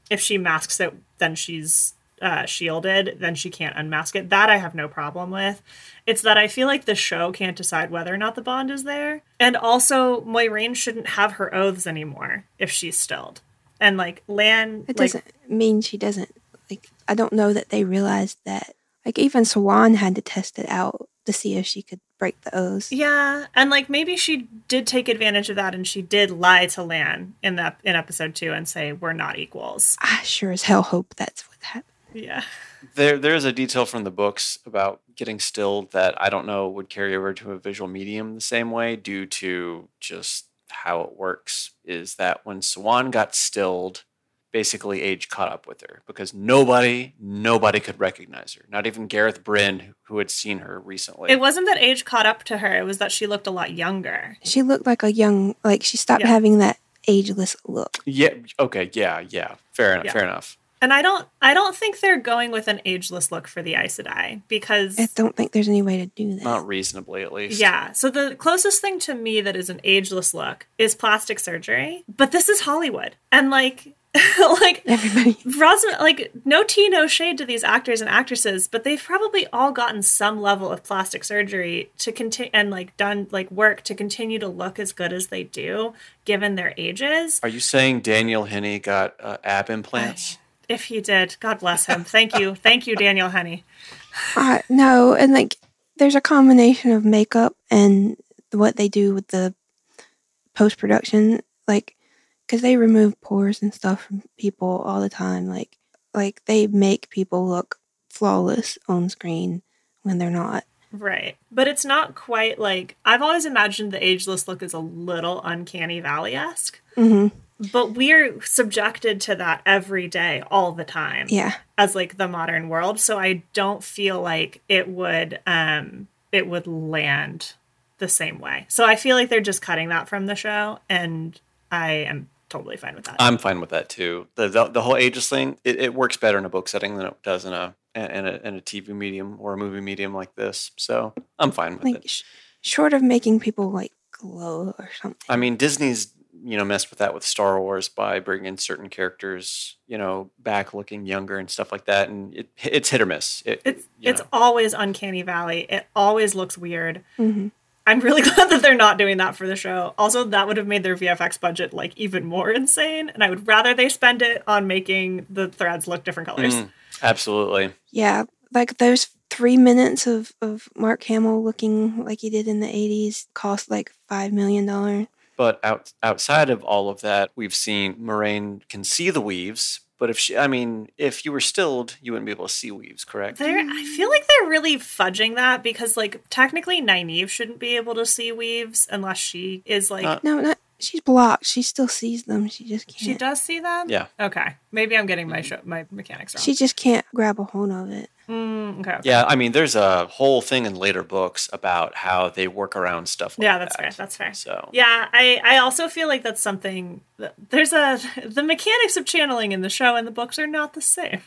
If she masks it, then she's uh, shielded, then she can't unmask it. That I have no problem with. It's that I feel like the show can't decide whether or not the bond is there. And also, Moiraine shouldn't have her oaths anymore if she's stilled. And like Lan, It like, doesn't mean she doesn't. Like I don't know that they realized that. Like even Siuan had to test it out to see if she could break the oaths. yeah, and like maybe she did take advantage of that, and she did lie to Lan in that in episode two and say we're not equals. I sure as hell hope that's what happened. Yeah, There there's a detail from the books about getting stilled that I don't know would carry over to a visual medium the same way due to just how it works. Is that when Siuan got stilled, basically age caught up with her because nobody, nobody could recognize her. Not even Gareth Bryn, who had seen her recently. It wasn't that age caught up to her, it was that she looked a lot younger. She looked like a young, like she stopped Yeah. having that ageless look. yeah. Okay. Yeah. Yeah. Fair enough. Yeah. Fair enough. And I don't I don't think they're going with an ageless look for the Aes Sedai because I don't think there's any way to do that. Not reasonably, at least. Yeah. So the closest thing to me that is an ageless look is plastic surgery. But this is Hollywood. And like like Everybody. Rosin like no tea, no shade to these actors and actresses, but they've probably all gotten some level of plastic surgery to continue and like done like work to continue to look as good as they do given their ages. Are you saying Daniel Henney got uh, ab implants? If he did, God bless him. Thank you. Thank you, Daniel Henney. Uh, no, and like there's a combination of makeup and what they do with the post production, like because they remove pores and stuff from people all the time. Like, like they make people look flawless on screen when they're not. Right. But it's not quite like I've always imagined the ageless look as a little uncanny valley esque. hmm But we're subjected to that every day, all the time. Yeah, as like the modern world so i don't feel like it would um it would land the same way so i feel like they're just cutting that from the show and i am totally fine with that I'm fine with that too. The the, the whole ageless thing, it, it works better in a book setting than it does in a in a in a TV medium or a movie medium like this. So I'm fine with like it. sh- short of making people like glow or something. I mean, Disney's you know messed with that with Star Wars by bringing certain characters you know back looking younger and stuff like that, and it it's hit or miss. It, it's it's know. always uncanny valley it always looks weird hmm i'm really glad that they're not doing that for the show also that would have made their vfx budget like even more insane and i would rather they spend it on making the threads look different colors Mm, absolutely. Yeah, like those three minutes of, of Mark Hamill looking like he did in the 80s cost like $5 million. But out, outside of all of that, we've seen Moiraine can see the weaves. But if she, I mean, if you were stilled, you wouldn't be able to see weaves, correct? They're, I feel like they're really fudging that because, like, technically, Nynaeve shouldn't be able to see weaves unless she is like. Uh, No, not she's blocked. She still sees them. She just can't. she does see them. Yeah. Okay. Maybe I'm getting my show, my mechanics wrong. She just can't grab a hold of it. Mm, okay. okay. Yeah, I mean, there's a whole thing in later books about how they work around stuff like Yeah, that's that. fair. That's fair. So, Yeah, I, I also feel like that's something. that- There's a the mechanics of channeling in the show and the books are not the same,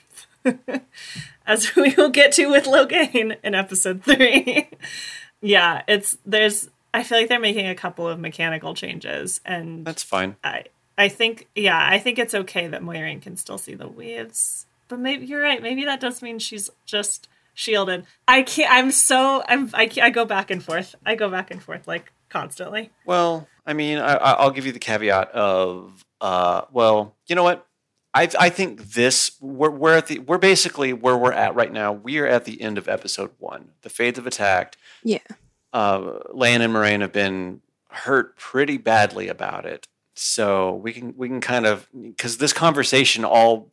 as we will get to with Logain in episode three. yeah, it's there's. I feel like they're making a couple of mechanical changes, and that's fine. I I think yeah, I think it's okay that Moiraine can still see the waves, but maybe you're right. Maybe that does mean she's just shielded. I can't. I'm so I'm I, can't- I go back and forth. I go back and forth like constantly. Well, I mean, I, I- I'll give you the caveat of, uh, well, you know what? I, I think this we're, we're at the we're basically where we're at right now. We are at the end of episode one. The Fades have attacked. Yeah. Uh, Lan and Moiraine have been hurt pretty badly about it. So we can we can kind of because this conversation all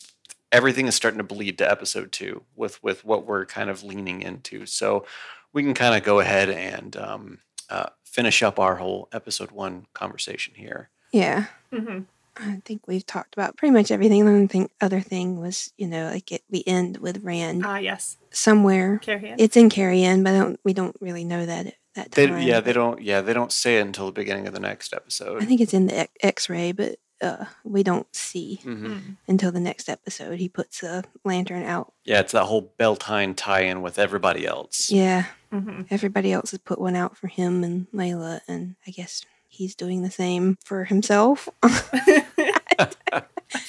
everything is starting to bleed to episode two with with what we're kind of leaning into. So we can kind of go ahead and um, uh, finish up our whole episode one conversation here. Yeah. hmm I think we've talked about pretty much everything. The only thing, other thing was, you know, like it, we end with Rand Ah, yes, somewhere. Cairhien. It's in Cairhien, but I don't, we don't really know that at that They, yeah, they don't. Yeah, they don't say it until the beginning of the next episode. I think it's in the X- X-ray, but uh, we don't see hmm Mm. until the next episode. He puts a lantern out. Yeah, it's that whole Beltane tie-in with everybody else. Yeah, hmm everybody else has put one out for him and Layla, and I guess he's doing the same for himself.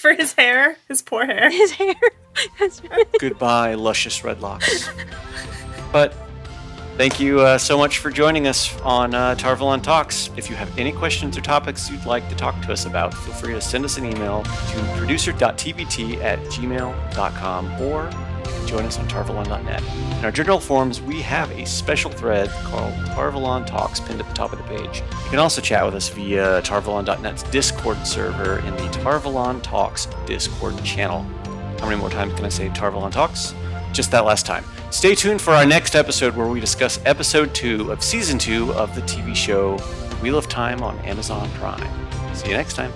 For his hair, his poor hair. His hair. That's right. Goodbye, luscious red locks. but thank you uh, so much for joining us on uh, TarValon Talks. If you have any questions or topics you'd like to talk to us about, feel free to send us an email to producer.tbt at gmail.com or join us on tarvalon.net. In our general forums, we have a special thread called TarValon Talks pinned at the top of the page. You can also chat with us via tarvalon.net's Discord server in the TarValon Talks Discord channel. How many more times can I say TarValon Talks? Just that last time. Stay tuned for our next episode where we discuss episode two of season two of the TV show Wheel of Time on Amazon Prime. See you next time.